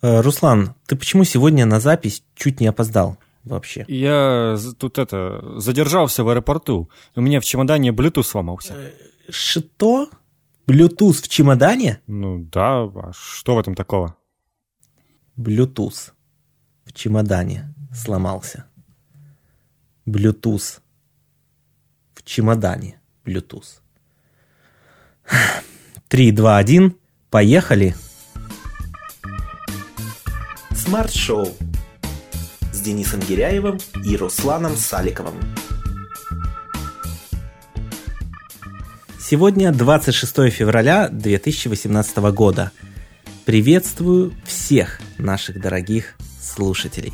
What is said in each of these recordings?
Э, Руслан, ты почему сегодня на запись чуть не опоздал вообще? Я тут это задержался в аэропорту. У меня в чемодане Bluetooth сломался. Что? Bluetooth в чемодане? Ну да, а что в этом такого? Bluetooth в чемодане сломался. Bluetooth в чемодане. Bluetooth. 3, 2, 1. Поехали. Смарт-шоу с Денисом Гиряевым и Русланом Саликовым. Сегодня 26 февраля 2018 года. Приветствую всех наших дорогих слушателей.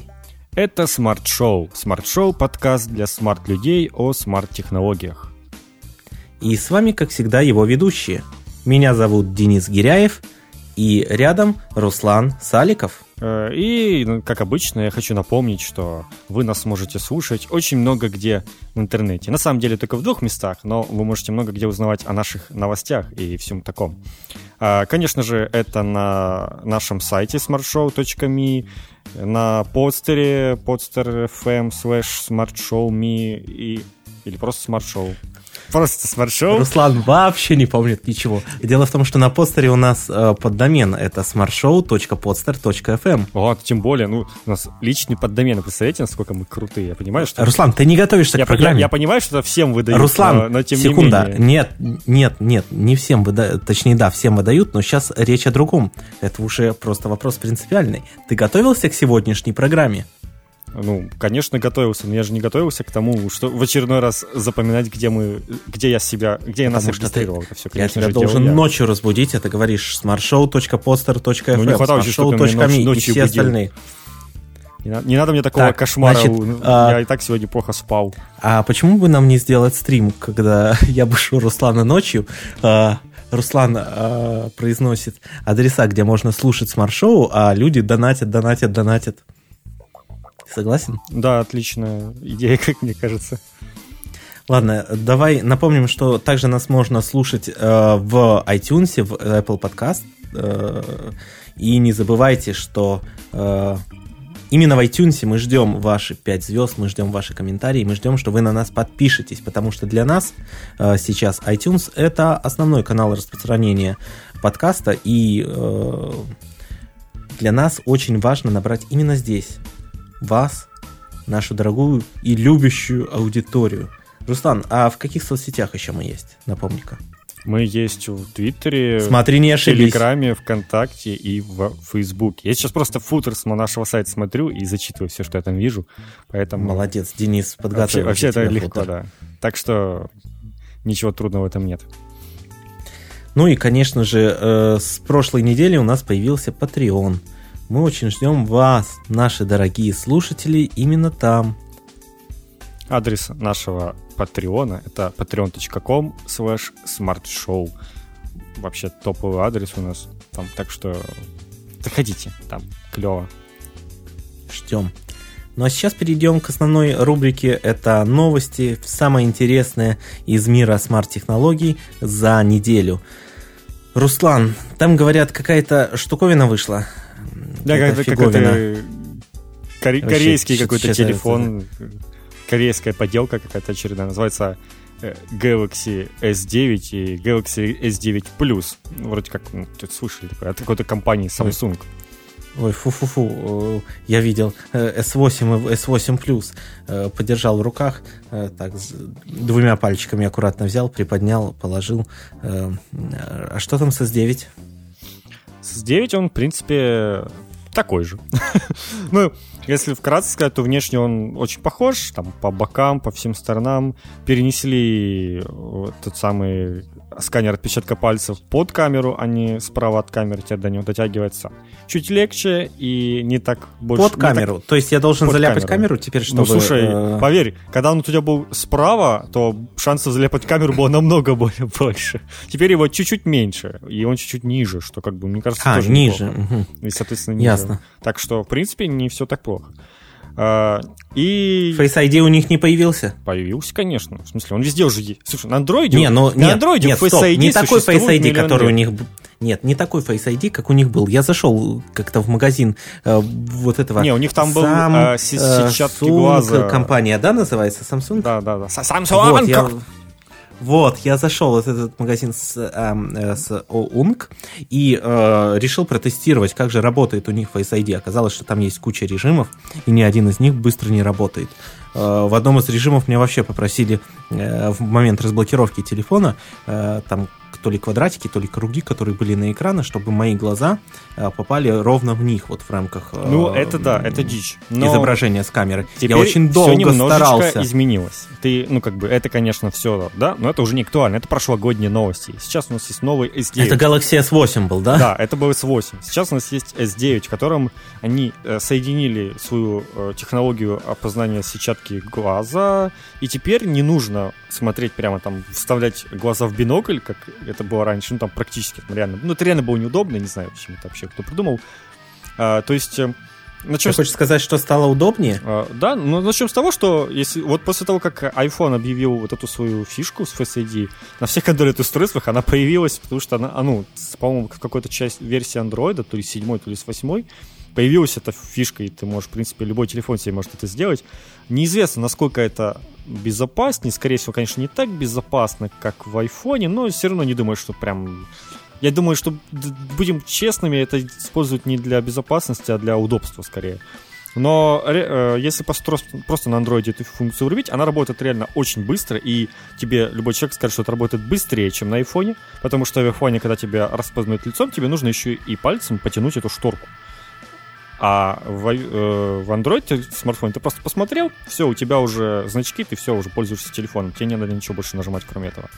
Это смарт-шоу. Смарт-шоу – подкаст для смарт-людей о смарт-технологиях. И с вами, как всегда, его ведущие. Меня зовут Денис Гиряев, и рядом Руслан Саликов. Э, И, ну, как обычно, я хочу напомнить, что вы нас можете слушать очень много где в интернете. На самом деле только в двух местах, но вы можете много где узнавать о наших новостях и всем таком. А, Конечно же, это на нашем сайте smartshow.me, на подстере podster.fm slash smartshow.me и, или просто смарт-шоу. Просто смарт-шоу. Руслан вообще не помнит ничего. Дело в том, что на постере у нас э, поддомен это smartshow.podster.fm. Вот, тем более, ну, у нас личный поддомен. Представляете, насколько мы крутые? Я понимаю, что... Руслан, ты не готовишься Я, к программе. я- я понимаю, что это всем выдают, Руслан, но, но тем секунда. не менее. Нет, нет, нет, не всем выдают. Точнее, да, всем выдают, но сейчас речь о другом. Это уже просто вопрос принципиальный. Ты готовился к сегодняшней программе? Ну, конечно, готовился, но я же не готовился к тому, что в очередной раз запоминать, где мы, где я себя, где я нас Потому ты- регистрировал. Это все, Я конечно тебя же, должен я. ночью разбудить, а ты говоришь smartshow.podster.fm, Ну, не хватало ты smartshow.me и все будил. остальные. Не, на- не надо мне такого Так, кошмара. значит, а- Я и так сегодня плохо спал. А почему бы нам не сделать стрим, когда я бужу Руслана ночью? а, Руслан а, произносит адреса, где можно слушать Smart Show, а люди донатят, донатят, донатят. Согласен? Да, отличная идея, как мне кажется. Ладно, давай напомним, что также нас можно слушать э, в iTunes, в Apple Podcast. э, и не забывайте, что э, именно в iTunes мы ждем ваши 5 звезд, мы ждем ваши комментарии, мы ждем, что вы на нас подпишетесь, потому что для нас э, сейчас iTunes это основной канал распространения подкаста, и э, для нас очень важно набрать именно здесь вас, нашу дорогую и любящую аудиторию. Руслан, а в каких соцсетях еще мы есть? Напомни-ка. Мы есть в Твиттере, Смотри, не в ошибись. Телеграме, ВКонтакте и в Фейсбуке. Я сейчас просто футер с нашего сайта смотрю и зачитываю все, что я там вижу. Поэтому Молодец, Денис вообще, подготовил. вообще для это легко, футер. да. Так что ничего трудного в этом нет. Ну и, конечно же, э, с прошлой недели у нас появился Patreon. Мы очень ждем вас, наши дорогие слушатели, именно там. Адрес нашего патреона это patreon.com slash smartshow. Вообще топовый адрес у нас там, так что заходите, там клево. Ждем. Ну а сейчас перейдем к основной рубрике. Это новости, самое интересное из мира смарт-технологий за неделю. Руслан, там говорят, какая-то штуковина вышла. Да, как- какой-то коре- корейский какой-то телефон, корейская поделка какая-то очередная, называется э, Galaxy S9 и Galaxy S9 Plus. Вроде как, ну, слышали такое, от какой-то компании Samsung. Ой, фу-фу-фу, э, я видел э, S8 и S8 Plus, э, подержал в руках, э, так, двумя пальчиками аккуратно взял, приподнял, положил. Э, А что там с S9? S9 он, в принципе, такой же. ну, если вкратце сказать, то внешне он очень похож, там, по бокам, по всем сторонам. Перенесли э, тот самый сканер отпечатка пальцев под камеру, а не справа от камеры, теперь до него дотягивается. Чуть легче и не так больше... Под не так- камеру. То есть я должен Под заляпать камеру. камеру теперь, чтобы... Ну, слушай, э, поверь, когда он у тебя был справа, то шансов заляпать камеру было намного более больше. Теперь его чуть-чуть меньше, и он чуть-чуть ниже, что, как бы, мне кажется, А, тоже ниже. неплохо. И, соответственно, ниже. Ясно. Так что, в принципе, не все так плохо. А, И Face ID у них не появился? появился, конечно. В смысле, он везде уже есть. Слушай, на андроиде... Не, ну на нет, андроиде нет, Face стоп, ID не такой Face ID, который у лет. них... б- Нет, не такой Face ID, как у них был. Я зашел как-то в магазин э, вот этого... Не, у них там был э, сетчатки глаза. компания, да, называется? Samsung? Да, да, да. Samsung! Вот, я, вот, я зашел в этот магазин с, э, с OUNG и э, решил протестировать, как же работает у них Face ID. Оказалось, что там есть куча режимов, и ни один из них быстро не работает. Э, в одном из режимов меня вообще попросили э, в момент разблокировки телефона э, там то ли квадратики, то ли круги, которые были на экране, чтобы мои глаза э, попали ровно в них, вот в рамках... Э, ну, это да, это дичь. Но изображения с камеры. Я очень долго все старался. изменилось. Ты, ну, как бы, это, конечно, все, да, но это уже не актуально, это прошлогодние новости. Сейчас у нас есть новый S9. Это Galaxy S8 был, да? Да, это был S8. Сейчас у нас есть S9, в котором они э, соединили свою технологию опознания сетчатки глаза, и теперь не нужно смотреть прямо там, вставлять глаза в бинокль, как это было раньше, ну там практически там, реально, ну это реально было неудобно, не знаю, почему это вообще кто придумал. А, то есть... Э, Начнем... Ты хочешь сказать, что стало удобнее? А, да, ну начнем с того, что если вот после того, как iPhone объявил вот эту свою фишку с Face ID, на всех Android-устройствах она появилась, потому что она, а, ну, по-моему, какой-то часть версии Android, то ли с 7, то ли с 8, появилась эта фишка, и ты можешь, в принципе, любой телефон себе может это сделать. Неизвестно, насколько это безопаснее. Скорее всего, конечно, не так безопасно, как в айфоне, но все равно не думаю, что прям... Я думаю, что, будем честными, это используют не для безопасности, а для удобства скорее. Но э, если просто, на андроиде эту функцию врубить, она работает реально очень быстро, и тебе любой человек скажет, что это работает быстрее, чем на айфоне, потому что в айфоне, когда тебя распознают лицом, тебе нужно еще и пальцем потянуть эту шторку. А в, э, в Android смартфоне ты просто посмотрел, все, у тебя уже значки, ты все, уже пользуешься телефоном. Тебе не надо ничего больше нажимать, кроме этого.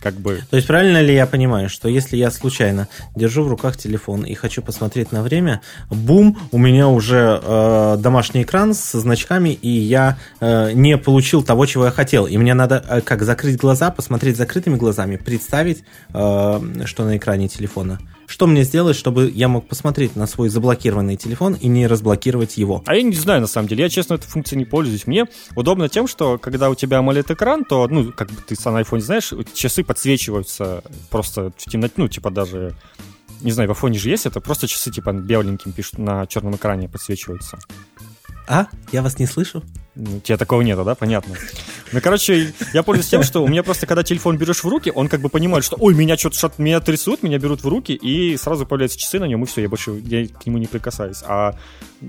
Как бы... То есть правильно ли я понимаю, что если я случайно держу в руках телефон и хочу посмотреть на время, бум, у меня уже э, домашний экран со значками, и я э, не получил того, чего я хотел. И мне надо э, как закрыть глаза, посмотреть закрытыми глазами, представить, э, что на экране телефона. Что мне сделать, чтобы я мог посмотреть на свой заблокированный телефон и не разблокировать его? А я не знаю, на самом деле. Я, честно, этой функцией не пользуюсь. Мне удобно тем, что когда у тебя AMOLED-экран, то, ну, как бы ты на iPhone знаешь, часы подсвечиваются просто в темноте, ну, типа даже не знаю, в iPhone же есть это, просто часы типа беленьким пишут на черном экране подсвечиваются. А? Я вас не слышу? У тебя такого нету, да? Понятно. Ну, короче, я пользуюсь тем, что у меня просто, когда телефон берешь в руки, он как бы понимает, что, ой, меня что-то что меня трясут, меня берут в руки, и сразу появляются часы на нем, и все, я больше я к нему не прикасаюсь. А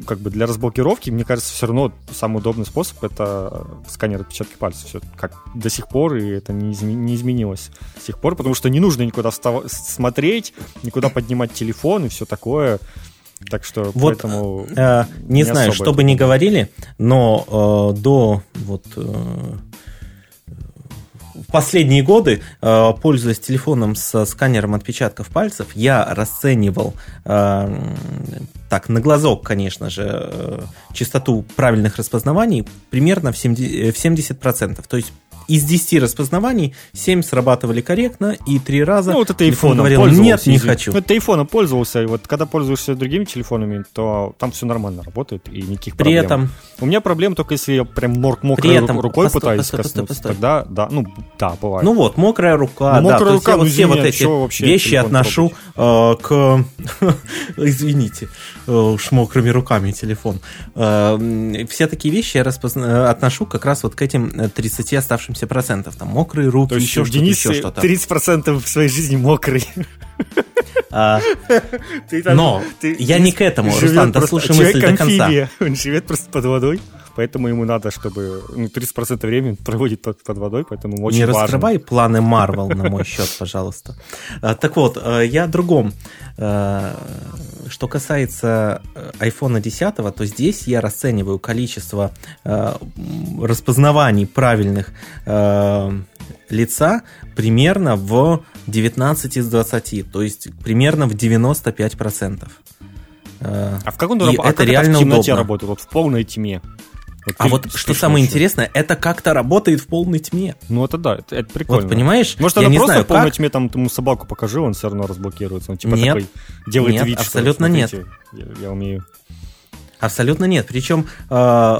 как бы для разблокировки, мне кажется, все равно самый удобный способ — это сканер отпечатки пальцев. Все как до сих пор, и это не, изме- не изменилось с тех пор, потому что не нужно никуда смотреть, никуда поднимать телефон и все такое. Так что вот, поэтому... Э, не, не знаю, что бы ни говорили, но э, до вот... Э, последние годы, э, пользуясь телефоном со сканером отпечатков пальцев, я расценивал э, так, на глазок, конечно же, э, частоту правильных распознаваний примерно в 70%. В 70%. То есть из 10 распознаваний 7 срабатывали корректно, и 3 раза ну, вот это iPhone говорил, нет, не хочу. Вот ты iPhone пользовался, и вот когда пользуешься другими телефонами, то там все нормально работает, и никаких При проблем. этом... У меня проблем только если я прям мокрой При этом... рукой постой, пытаюсь постой, коснуться, постой, тогда, да, ну, да, бывает. Ну вот, мокрая рука, ну, да, мокрая рука, я ну, вот все вот эти вещи отношу э, к, извините, э, уж мокрыми руками телефон. Э, все такие вещи я распозна... отношу как раз вот к этим 30 оставшимся 70%, там мокрые руки, То есть еще что-то, еще что-то. 30% в своей жизни мокрый. А, ты там, но ты, я не к этому, Руслан, дослушай мысль до конца. Он живет просто под водой, поэтому ему надо, чтобы ну, 30% времени проводит под водой, поэтому очень Не важно. раскрывай планы Марвел на мой счет, пожалуйста. А, так вот, а, я о другом. Что касается iPhone 10, то здесь я расцениваю количество распознаваний правильных лица примерно в 19 из 20, то есть примерно в 95%. А в каком и а это реально в темноте удобно. работает, вот в полной тьме? Вот а вот что самое ночью. интересное, это как-то работает в полной тьме. Ну это да, это, это прикольно. Вот понимаешь? Может она просто знаю, в полной как... тьме там ему собаку покажи, он все равно разблокируется. Он типа нет, такой делает нет, вид, абсолютно что, нет. Я, я умею. Абсолютно нет. Причем э,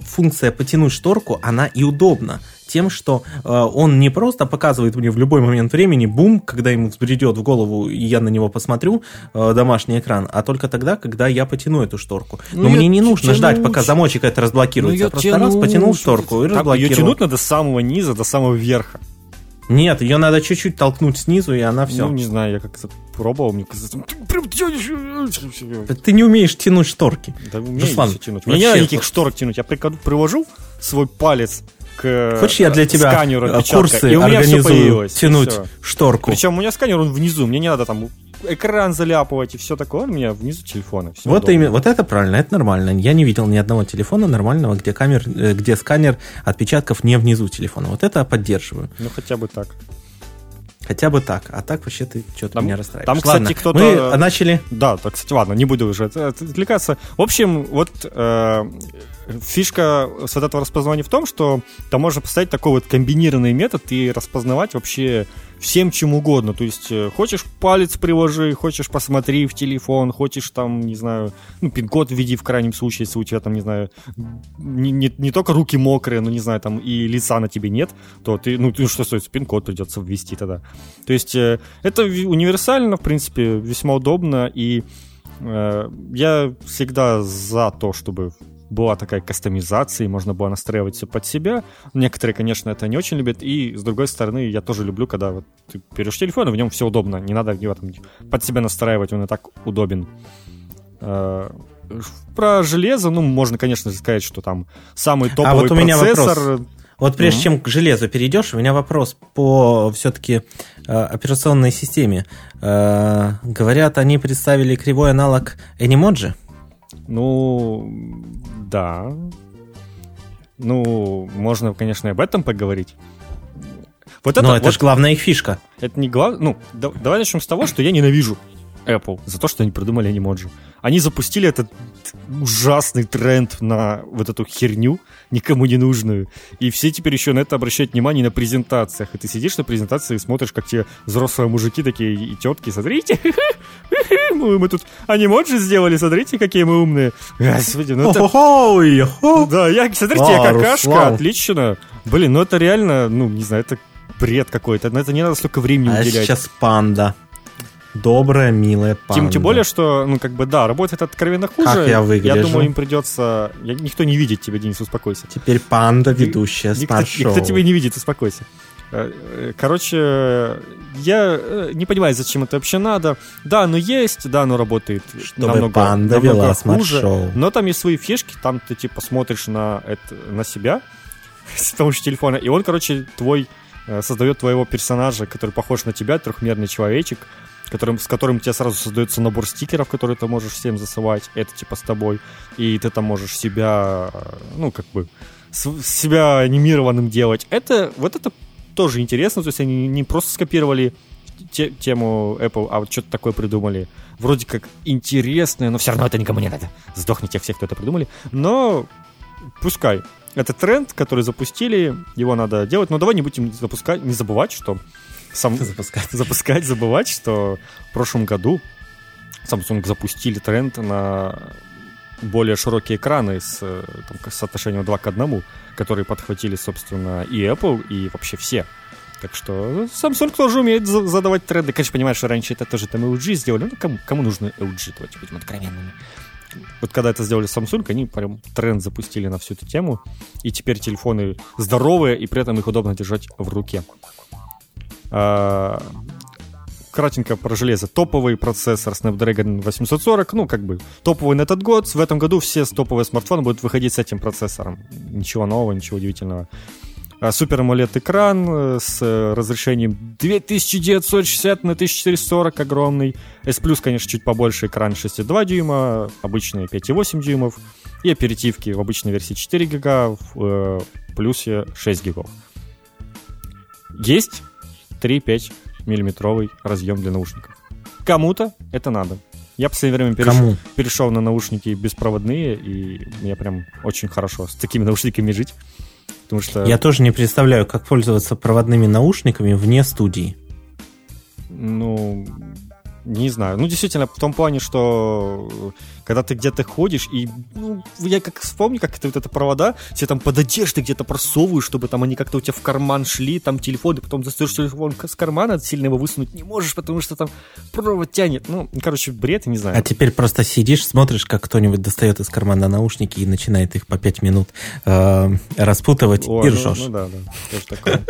функция потянуть шторку, она и удобна тем, что э, он не просто показывает мне в любой момент времени, бум, когда ему взбредет в голову, и я на него посмотрю, э, домашний экран, а только тогда, когда я потяну эту шторку. Но ну, мне не нужно ждать, научу. пока замочек это разблокируется. Ну, я просто раз потянул шторку и разблокировал. Ее тянуть надо с самого низа до самого верха. Нет, ее надо чуть-чуть толкнуть снизу, и она все. Ну, не знаю, я как-то пробовал, мне кажется, ты прям тянешь. Ты не умеешь тянуть шторки. Да умею тянуть. Не надо никаких шторок тянуть. Я привожу свой палец к Хочешь, я для тебя сканеру отпечатка, курсы и у меня все появилось. тянуть шторку? Причем у меня сканер, он внизу, мне не надо там экран заляпывать и все такое, он у меня внизу телефона. Все вот, именно, вот это правильно, это нормально. Я не видел ни одного телефона нормального, где, камер, э, где сканер отпечатков не внизу телефона. Вот это поддерживаю. Ну, хотя бы так. Хотя бы так. А так вообще ты что-то меня расстраиваешь. Там, кстати, кто-то... Мы начали... Да, так, кстати, ладно, не буду уже отвлекаться. В общем, вот э, фишка с этого распознавания в том, что там можно поставить такой вот комбинированный метод и распознавать вообще всем чем угодно. То есть э, хочешь палец приложи, хочешь посмотри в телефон, хочешь там, не знаю, ну, пин-код введи в крайнем случае, если у тебя там, не знаю, не, не, не только руки мокрые, но, не знаю, там и лица на тебе нет, то ты, ну, ты, что стоит, пин-код придется ввести тогда. То есть э, это универсально, в принципе, весьма удобно, и э, я всегда за то, чтобы была такая кастомизация, и можно было настраивать все под себя. Некоторые, конечно, это не очень любят. И, с другой стороны, я тоже люблю, когда вот ты берешь телефон, и в нем все удобно. Не надо его там под себя настраивать, он и так удобен. Э, про железо, ну, можно, конечно, сказать, что там самый топовый а вот у меня процессор... Вопрос. Вот прежде mm-hmm. чем к железу перейдешь, у меня вопрос по все-таки э, операционной системе. Э, говорят, они представили кривой аналог Animoji? Ну, да. Ну, можно, конечно, и об этом поговорить. Вот это, Но это вот, же главная их фишка. Это не главное. Ну, да, давай начнем с того, что я ненавижу Apple за то, что они придумали анимоджи. Они запустили этот ужасный тренд на вот эту херню, никому не нужную. И все теперь еще на это обращают внимание на презентациях. И ты сидишь на презентации и смотришь, как те взрослые мужики такие и тетки, смотрите, мы тут анимоджи сделали, смотрите, какие мы умные. Господи, ну это... Да, я, смотрите, я какашка, отлично. Блин, ну это реально, ну, не знаю, это бред какой-то. На это не надо столько времени а уделять. сейчас панда. Добрая, милая панда. Тем, тем более, что, ну, как бы, да, работает откровенно хуже. Как я выгляжу? Я думаю, им придется... Я... Никто не видит тебя, Денис, успокойся. Теперь панда, ведущая смарт-шоу. Никто тебя не видит, успокойся. Э, э, короче, я э, не понимаю, зачем это вообще надо. Да, оно есть, да, оно работает Чтобы намного, панда намного вела хуже, но там есть свои фишки, там ты типа смотришь на, это, на себя с помощью телефона, и он, короче, твой создает твоего персонажа, который похож на тебя, трехмерный человечек, которым, с которым у тебя сразу создается набор стикеров, которые ты можешь всем засылать. Это типа с тобой. И ты там можешь себя, ну, как бы, себя анимированным делать. Это, вот это тоже интересно. То есть они не просто скопировали те, тему Apple, а вот что-то такое придумали. Вроде как интересное, но все равно это никому не надо. Сдохните все, кто это придумали. Но пускай. Это тренд, который запустили, его надо делать. Но давай не будем запускать, не забывать, что сам... запускать. запускать, забывать, что в прошлом году Samsung запустили тренд на более широкие экраны с там, соотношением 2 к 1, которые подхватили, собственно, и Apple, и вообще все. Так что Samsung тоже умеет задавать тренды. Конечно, понимаешь, что раньше это тоже там LG сделали. Ну, кому, кому нужно LG, давайте будем откровенными. Вот когда это сделали Samsung, они прям тренд запустили на всю эту тему. И теперь телефоны здоровые, и при этом их удобно держать в руке. А, кратенько про железо. Топовый процессор Snapdragon 840, ну, как бы топовый на этот год. В этом году все топовые смартфоны будут выходить с этим процессором. Ничего нового, ничего удивительного. А, Супер AMOLED экран э, с разрешением 2960 на 1440 огромный. S Plus, конечно, чуть побольше экран 6,2 дюйма, обычные 5,8 дюймов. И оперативки в обычной версии 4 гига, в э, плюсе 6 гигов. Есть 3-5 миллиметровый разъем для наушников. Кому-то это надо. Я в последнее время переш... перешел на наушники беспроводные, и мне прям очень хорошо с такими наушниками жить. Потому что... Я тоже не представляю, как пользоваться проводными наушниками вне студии. Ну, не знаю. Ну, действительно, в том плане, что когда ты где-то ходишь, и ну, я как вспомню, как это вот это провода, все там под одеждой где-то просовываешь, чтобы там они как-то у тебя в карман шли, там телефон, и потом достаешь телефон с кармана, сильно его высунуть не можешь, потому что там провод тянет. Ну, короче, бред, не знаю. А теперь просто сидишь, смотришь, как кто-нибудь достает из кармана наушники и начинает их по пять минут э, распутывать О, и ну, ржешь. Ну, да, да, тоже такое.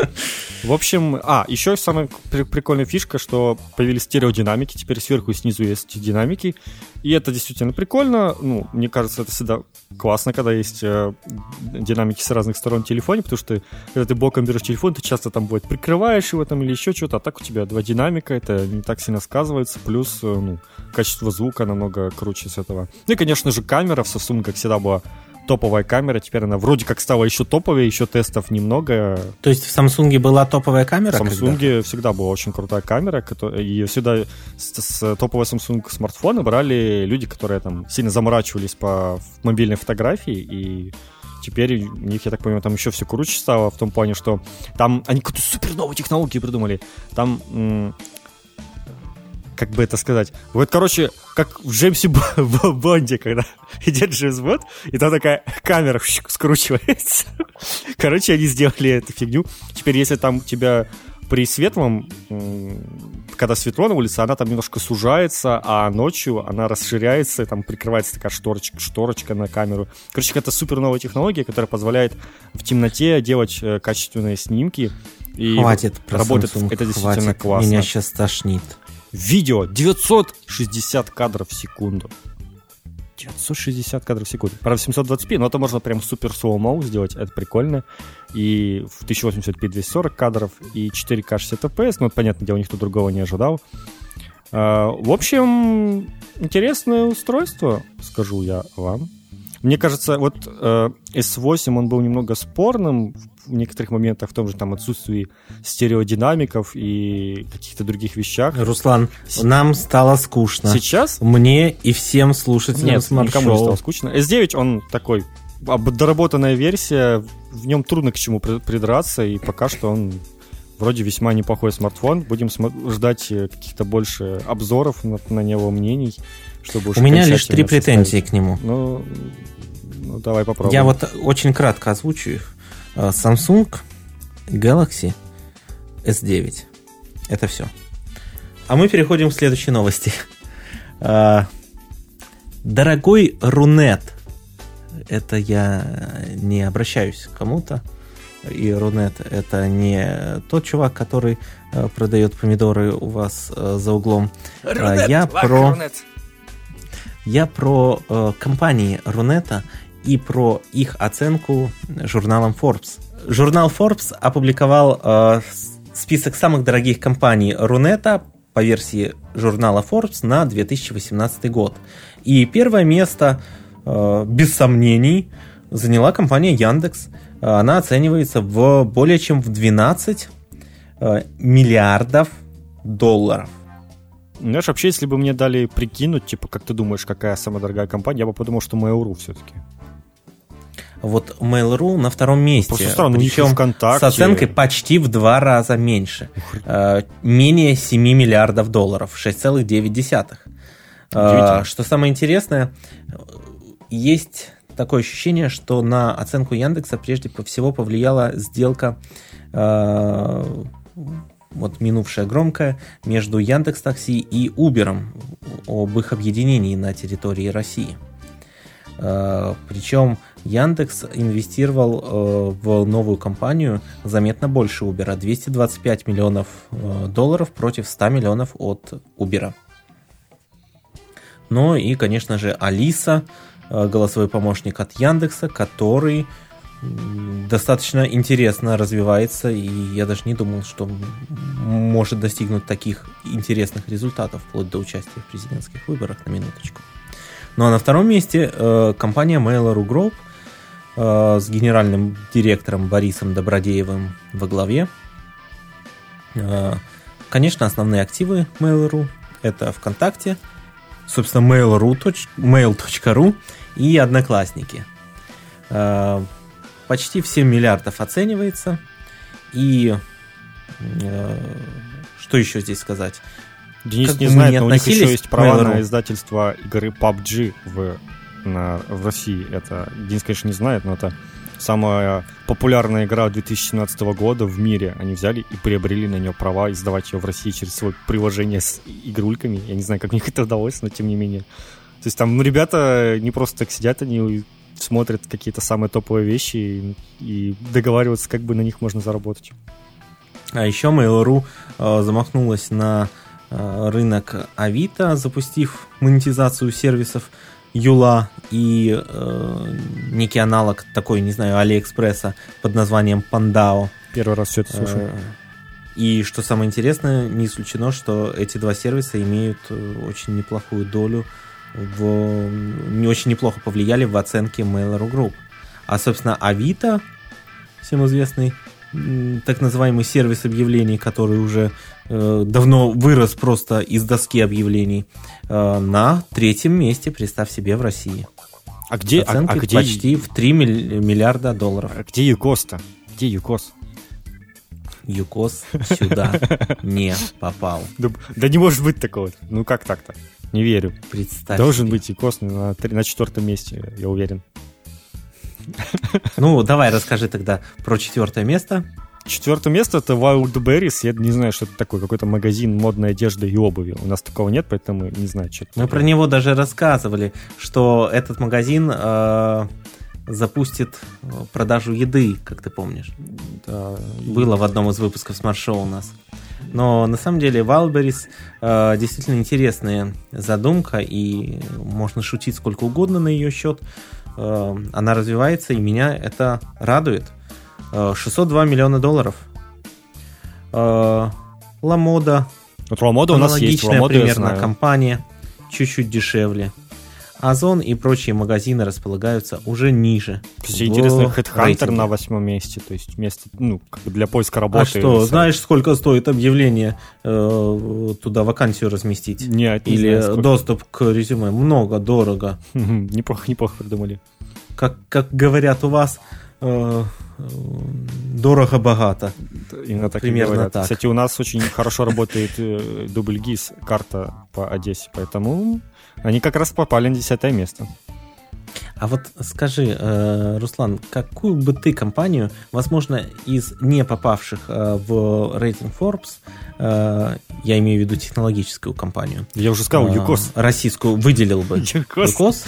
В общем, а, еще самая прикольная фишка, что появились стереодинамики, теперь сверху и снизу есть динамики, и это действительно прикольно. Ну, мне кажется, это всегда классно, когда есть э, динамики с разных сторон в телефоне, потому что когда ты боком берешь телефон, ты часто там будет прикрываешь его там или еще что-то, а так у тебя два динамика, это не так сильно сказывается, плюс э, ну, качество звука намного круче с этого. Ну и, конечно же, камера в Samsung, как всегда, была топовая камера, теперь она вроде как стала еще топовее, еще тестов немного. То есть в Samsung была топовая камера? В Samsung когда? всегда была очень крутая камера, и всегда с, с топового Samsung смартфона брали люди, которые там сильно заморачивались по мобильной фотографии, и теперь у них, я так понимаю, там еще все круче стало в том плане, что там они какую-то супер новую технологию придумали. Там как бы это сказать, вот, короче, как в Джеймсе Бонде, когда идет Джеймс Бонд, и там такая камера скручивается. Короче, они сделали эту фигню. Теперь, если там у тебя при светлом, когда светло на улице, она там немножко сужается, а ночью она расширяется, и там прикрывается такая шторочка, шторочка на камеру. Короче, это супер новая технология, которая позволяет в темноте делать э, качественные снимки. И Хватит работает, Samsung, это действительно хватит, классно. Меня сейчас тошнит. Видео 960 кадров в секунду. 960 кадров в секунду. Правда, 720p, но это можно прям супер слоу сделать, это прикольно. И в 1080p 240 кадров, и 4К 60 FPS, ну, это, понятное дело, никто другого не ожидал. А, в общем, интересное устройство, скажу я вам. Мне кажется, вот э, S8, он был немного спорным в некоторых моментах, в том же там отсутствии стереодинамиков и каких-то других вещах. Руслан, С... нам стало скучно. Сейчас? Мне и всем слушателям Нет, никому не стало скучно. S9, он такой доработанная версия, в нем трудно к чему придраться, и пока что он вроде весьма неплохой смартфон. Будем ждать э, каких-то больше обзоров на, на него мнений, чтобы У меня лишь три претензии к нему. Ну, ну, давай попробуем. Я вот очень кратко озвучу их. Э, Samsung Galaxy S9. Это все. А мы переходим к следующей новости. Э, дорогой Рунет. Это я не обращаюсь к кому-то. И Рунет это не тот чувак, который э, продает помидоры у вас за углом. Рунет, я про... Рунет. Я про э, компании Рунета и про их оценку журналом Forbes. Журнал Forbes опубликовал э, список самых дорогих компаний Рунета по версии журнала Forbes на 2018 год. И первое место, э, без сомнений, заняла компания Яндекс. Она оценивается в более чем в 12 э, миллиардов долларов. Знаешь, вообще, если бы мне дали прикинуть, типа, как ты думаешь, какая самая дорогая компания, я бы подумал, что Mail.ru все-таки. Вот Mail.ru на втором месте. Просто странно, причем ВКонтакте... с оценкой почти в два раза меньше. Э, менее 7 миллиардов долларов, 6,9. Э, что самое интересное, есть такое ощущение, что на оценку Яндекса прежде всего повлияла сделка э, вот минувшая громкая между Яндекс Такси и Uber об их объединении на территории России. Причем Яндекс инвестировал э, в новую компанию заметно больше Uber, 225 миллионов э, долларов против 100 миллионов от Uber. Ну и, конечно же, Алиса, э, голосовой помощник от Яндекса, который достаточно интересно развивается, и я даже не думал, что может достигнуть таких интересных результатов вплоть до участия в президентских выборах на минуточку. Ну а на втором месте э, компания Mail.ru Group – Э, с генеральным директором Борисом Добродеевым во главе. Э, конечно, основные активы Mail.ru это ВКонтакте, собственно, Mail.ru, mail.ru и Одноклассники. Э, почти в 7 миллиардов оценивается. И что еще здесь сказать? Денис как не знает, но у них еще есть права Mail.ru. на издательство игры PUBG в, на, в России. Это Денис, конечно, не знает, но это самая популярная игра 2017 года в мире. Они взяли и приобрели на нее права издавать ее в России через свое приложение с игрульками. Я не знаю, как у них это удалось, но тем не менее. То есть там ну, ребята не просто так сидят, они смотрят какие-то самые топовые вещи и, и договариваются, как бы на них можно заработать. А еще Mail.ru э, замахнулась на рынок Авито, запустив монетизацию сервисов Юла и э, некий аналог такой, не знаю, Алиэкспресса под названием Пандао. Первый раз все это слушаю. Э, И что самое интересное, не исключено, что эти два сервиса имеют э, очень неплохую долю в... не очень неплохо повлияли в оценке Mail.ru Group. А, собственно, Авито, всем известный так называемый сервис объявлений, который уже э, давно вырос просто из доски объявлений, э, на третьем месте, представь себе, в России. А где, а, а где, почти в 3 миль- миллиарда долларов. а где ЮКОС-то? Где ЮКОС? ЮКОС сюда не попал. Да, да не может быть такого. Ну как так-то? Не верю. Представь Должен себе. быть ЮКОС на, на четвертом месте, я уверен. Ну, давай расскажи тогда про четвертое место. Четвертое место это Wildberries. Я не знаю, что это такое. Какой-то магазин модной одежды и обуви. У нас такого нет, поэтому не знаю, что это. Мы про него даже рассказывали, что этот магазин э, запустит э, продажу еды, как ты помнишь. Да, и- Было в одном из выпусков Smart Show у нас. Но на самом деле Wildberries э, действительно интересная задумка, и можно шутить сколько угодно на ее счет. Э, она развивается, и меня это радует. Э, 602 миллиона долларов. Э, Ламода, Вот Ламода у нас есть. Ламода примерно компания, чуть-чуть дешевле. Озон и прочие магазины располагаются уже ниже. Кстати, интересно, Headhunter на восьмом месте. То есть место, ну, как бы для поиска А работы. что, сайт. знаешь, сколько стоит объявление э, туда вакансию разместить? Нет, не Или знаю, сколько. доступ к резюме? Много, дорого. Неплохо, неплохо придумали. Как, как говорят у вас, э, э, дорого-богато. Именно так Примерно и говорят. так. Кстати, у нас очень хорошо работает э, дубль ГИС, карта по Одессе, поэтому они как раз попали на десятое место. А вот скажи, э, Руслан, какую бы ты компанию, возможно, из не попавших э, в рейтинг Forbes, э, я имею в виду технологическую компанию, Я уже сказал, ЮКОС. российскую, выделил бы? ЮКОС. ЮКОС?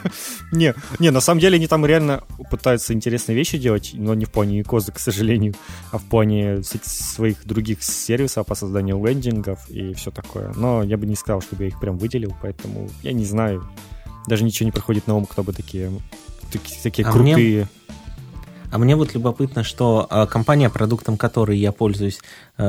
Не, не, на самом деле они там реально пытаются интересные вещи делать, но не в плане ЮКОЗа, к сожалению, а в плане своих других сервисов по созданию лендингов и все такое. Но я бы не сказал, чтобы я их прям выделил, поэтому я не знаю. Даже ничего не приходит на ум, кто бы такие, таки- такие А мне- крутые. А мне вот любопытно, что э, компания, продуктом которой я пользуюсь э,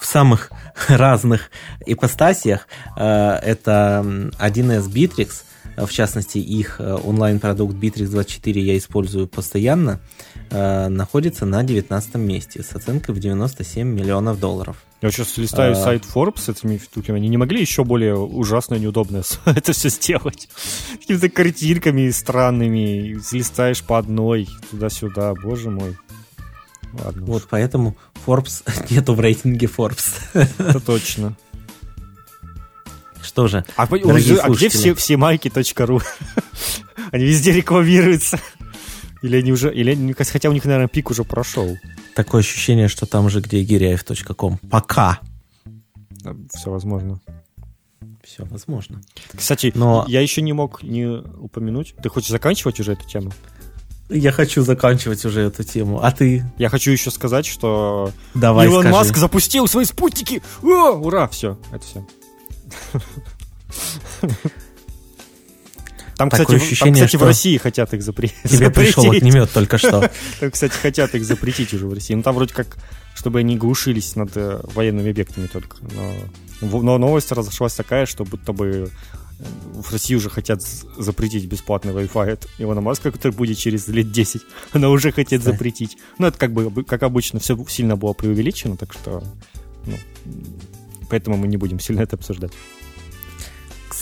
в самых разных ипостасиях, э, это м, 1С Bittrex, в частности, их э, онлайн-продукт Bittrex 24 я использую постоянно, э, находится на 19 месте с оценкой в 97 миллионов долларов. Я сейчас листаю А. сайт Forbes с этими штуками. Они не могли еще более ужасно и неудобно это все сделать. Какими-то картинками странными. Листаешь по одной, туда-сюда. Боже мой. Ладно, уж, Вот поэтому Forbes нету в рейтинге Forbes. это точно. Что же, А, а где все, все майки.ру? Они везде рекламируются. Или они уже... Или они, хотя у них, наверное, пик уже прошел. такое ощущение, что там же, где гиряев.ком. Пока. Все возможно. Все возможно. Кстати, Но- я еще не мог не упомянуть. Ты хочешь заканчивать уже эту тему? Я хочу заканчивать уже эту тему. А ты Я хочу еще сказать, что давай Илон скажи. Маск запустил свои спутники. О, ура, все, это все. Там, Такое кстати, в- там, ощущение, кстати, в что России хотят их запре- Тебе пришел запретить. огнемет только что. Там, кстати, хотят их запретить уже в России. Ну, там вроде как, чтобы они глушились над э, военными объектами только. Но, в- но новость разошлась такая, что будто бы э, в России уже хотят запретить бесплатный Wi-Fi от Илона Маска, который будет через лет 10. Она уже хотят Да. запретить. Ну, это как бы, как обычно, все сильно было преувеличено, так что... ну, поэтому мы не будем сильно это обсуждать.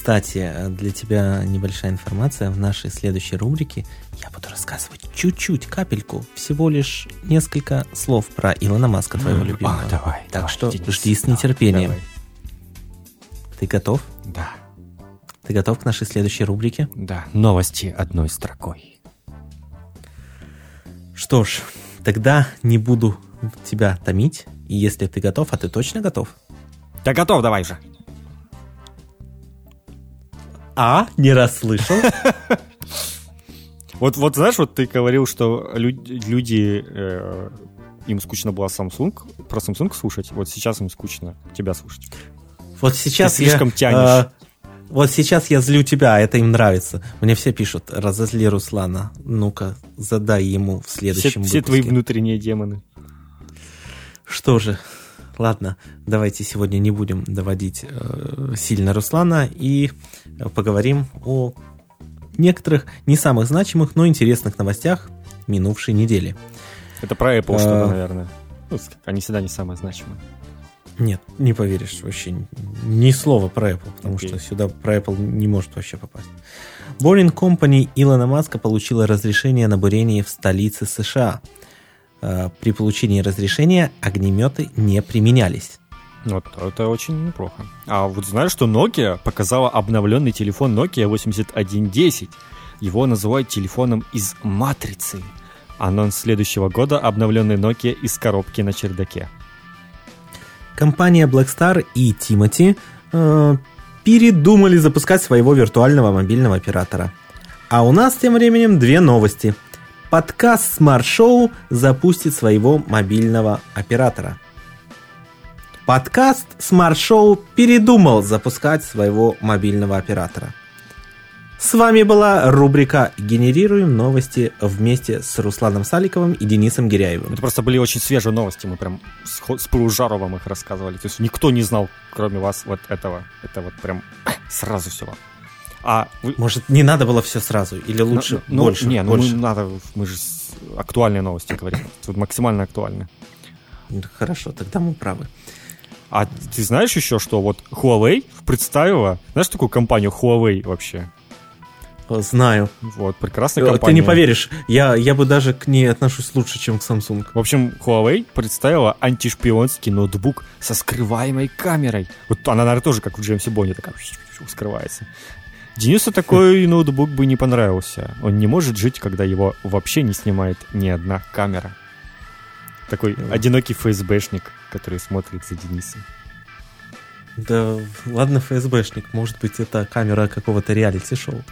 Кстати, для тебя небольшая информация. В нашей следующей рубрике я буду рассказывать чуть-чуть, капельку, всего лишь несколько слов про Илона Маска, твоего любимого. давай, так что жди с нетерпением. Давай. Ты готов? Да. Ты готов к нашей следующей рубрике? Да. Новости одной строкой. Что ж, тогда не буду тебя томить. И если ты готов, а ты точно готов? Да готов, давай же. А, не расслышал. Вот, вот знаешь, вот ты говорил, что люди, э, им скучно было Samsung, про Samsung слушать, вот сейчас им скучно тебя слушать. Вот сейчас Ты слишком я, тянешь. э, вот сейчас я злю тебя, а это им нравится. Мне все пишут, разозли Руслана. Ну-ка, задай ему в Все, следующем все твои выпуске. внутренние демоны. Что же, ладно, давайте сегодня не будем доводить э, сильно Руслана и э, поговорим о некоторых не самых значимых, но интересных новостях минувшей недели. Это про Apple что-то, А. наверное. Ну, они всегда не самые значимые. Нет, не поверишь вообще ни- слова про Apple, потому Окей. что сюда про Apple не может вообще попасть. Boring Company Илона Маска получила разрешение на бурение в столице США. Э, При получении разрешения огнеметы не применялись. Вот, это очень неплохо. А вот знаешь, что Nokia показала обновленный телефон Nokia 8110. Его называют телефоном из матрицы. Анонс следующего года обновленный Nokia из коробки на чердаке. Компания Blackstar и Тимати э, передумали запускать своего виртуального мобильного оператора. А у нас тем временем две новости. Подкаст Smart Show запустит своего мобильного оператора. Подкаст Smart Show передумал запускать своего мобильного оператора. С вами была рубрика «Генерируем новости» вместе с Русланом Саликовым и Денисом Гиряевым. Это просто были очень свежие новости, мы прям с, с пылу вам их рассказывали. То есть никто не знал, кроме вас, вот этого. Это вот прям сразу все вам. А. Может, не надо было все сразу? Или лучше Ну, ну, больше? Не, ну больше? мы, надо, мы же актуальные новости говорим. Тут максимально актуальные. Ну, Хорошо, тогда мы правы. А ты знаешь еще, что вот Huawei представила, знаешь такую компанию Huawei вообще? О, Знаю. Вот, прекрасная Э, компания. Ты не поверишь, я, я бы даже к ней отношусь лучше, чем к Samsung. В общем, Huawei представила антишпионский ноутбук со скрываемой камерой. Вот она, наверное, тоже как в Джеймсе Бонде такая скрывается. Денису такой ноутбук бы не понравился. Он не может жить, когда его вообще не снимает ни одна камера. Такой Ну. одинокий ФСБшник, который смотрит за Денисом. Да ладно, ФСБшник, может быть, это камера какого-то реалити-шоу.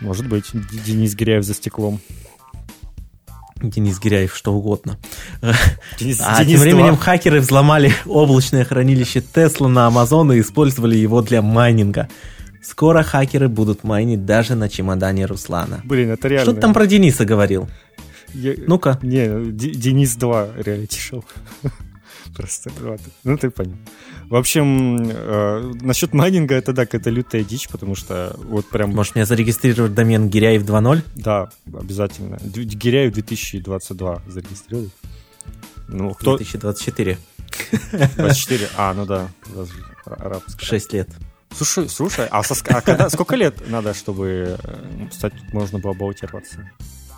Может быть, Денис Гиряев за стеклом. Денис Гиряев, что угодно. Денис, А Денис тем временем 2. хакеры взломали облачное хранилище Тесла на Amazon и использовали его для майнинга. Скоро хакеры будут майнить даже на чемодане Руслана. Блин, это реально. Что ты там про Дениса говорил? Я- Ну-ка. Не, Д- Денис 2 реалити шоу. Просто, ладно. Ну, ты понял. В общем, э, насчет майнинга, это да, какая-то лютая дичь, потому что вот прям, Может мне зарегистрировать домен Гиряев 2.0? да, обязательно. Гиряев 2022 зарегистрировали. Ну, кто? 2024. 24. А, ну да. даже арабская. 6 лет. Слушай, слушай, а, со а когда, сколько лет надо, чтобы э, стать, можно было баллотироваться?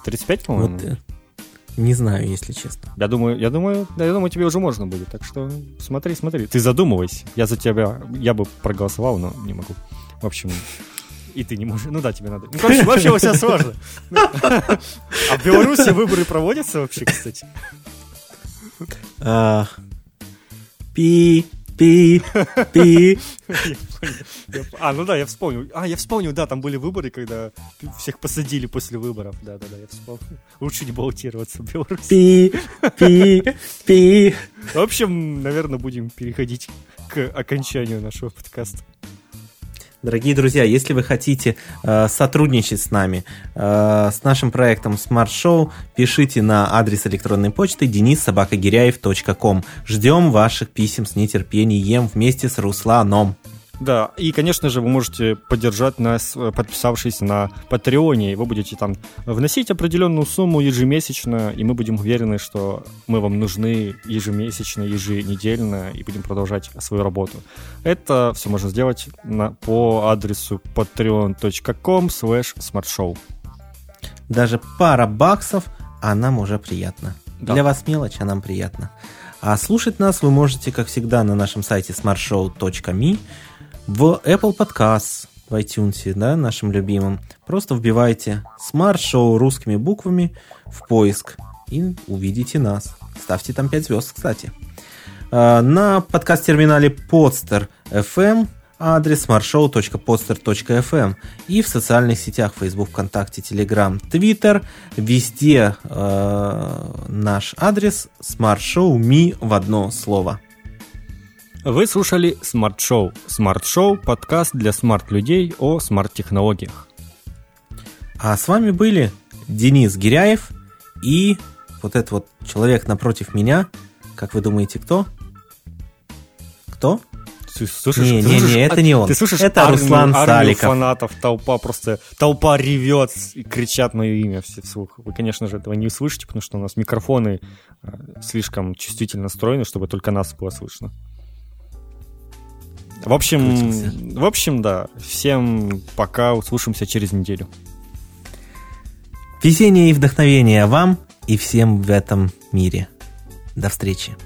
35, по-моему? Вот, э, не знаю, если честно. Я думаю, я думаю, да, я думаю, тебе уже можно будет. Так что смотри, смотри. Ты задумывайся. Я за тебя, я бы проголосовал, но не могу. В общем, и ты не можешь. Ну да, тебе надо. Ну, короче, вообще у тебя сложно. Ну, А в Беларуси выборы проводятся вообще, кстати? Пи, пи, пи. А, ну да, я вспомнил. А, я вспомнил, да, там были выборы, когда всех посадили после выборов. Да-да-да, я вспомнил. Лучше не баллотироваться в Беларуси. Пи, пи, пи. В общем, наверное, будем переходить к окончанию нашего подкаста. Дорогие друзья, если вы хотите э, сотрудничать с нами, э, с нашим проектом Smart Show, пишите на адрес электронной почты denissobakagиряев.com. Ждем ваших писем с нетерпением вместе с Русланом. Да, и, конечно же, вы можете поддержать нас, э, подписавшись на Патреоне, вы будете там вносить определенную сумму ежемесячно, и мы будем уверены, что мы вам нужны ежемесячно, еженедельно, и будем продолжать свою работу. Это все можно сделать на, по адресу patreon.com slash smartshow. Даже пара баксов, а нам уже приятно. Да. Для вас мелочь, а нам приятно. А слушать нас вы можете, как всегда, на нашем сайте smartshow.me. в Apple Podcasts, в iTunes, да, нашим любимым. Просто вбивайте Smart Show русскими буквами в поиск и увидите нас. Ставьте там 5 звезд, кстати. А, на подкаст-терминале Podster FM адрес smartshow.podster.fm и в социальных сетях Facebook, ВКонтакте, Telegram, Twitter. Везде э, наш адрес smartshow.me в одно слово. Вы слушали Smart Show. Smart Show – подкаст для смарт-людей о смарт-технологиях. А с вами были Денис Гиряев и вот этот вот человек напротив меня. Как вы думаете, кто? Кто? Ты слушаешь, не, ты не, слушаешь, не, это не он. Ты слушаешь это армию, Руслан армию Саликов. фанатов, толпа просто, толпа ревет и кричат мое имя все вслух. Вы, конечно же, этого не услышите, потому что у нас микрофоны э, слишком чувствительно настроены, чтобы только нас было слышно. В общем, Крутился. в общем, да. Всем пока, услышимся через неделю. Везение и вдохновение вам и всем в этом мире. До встречи.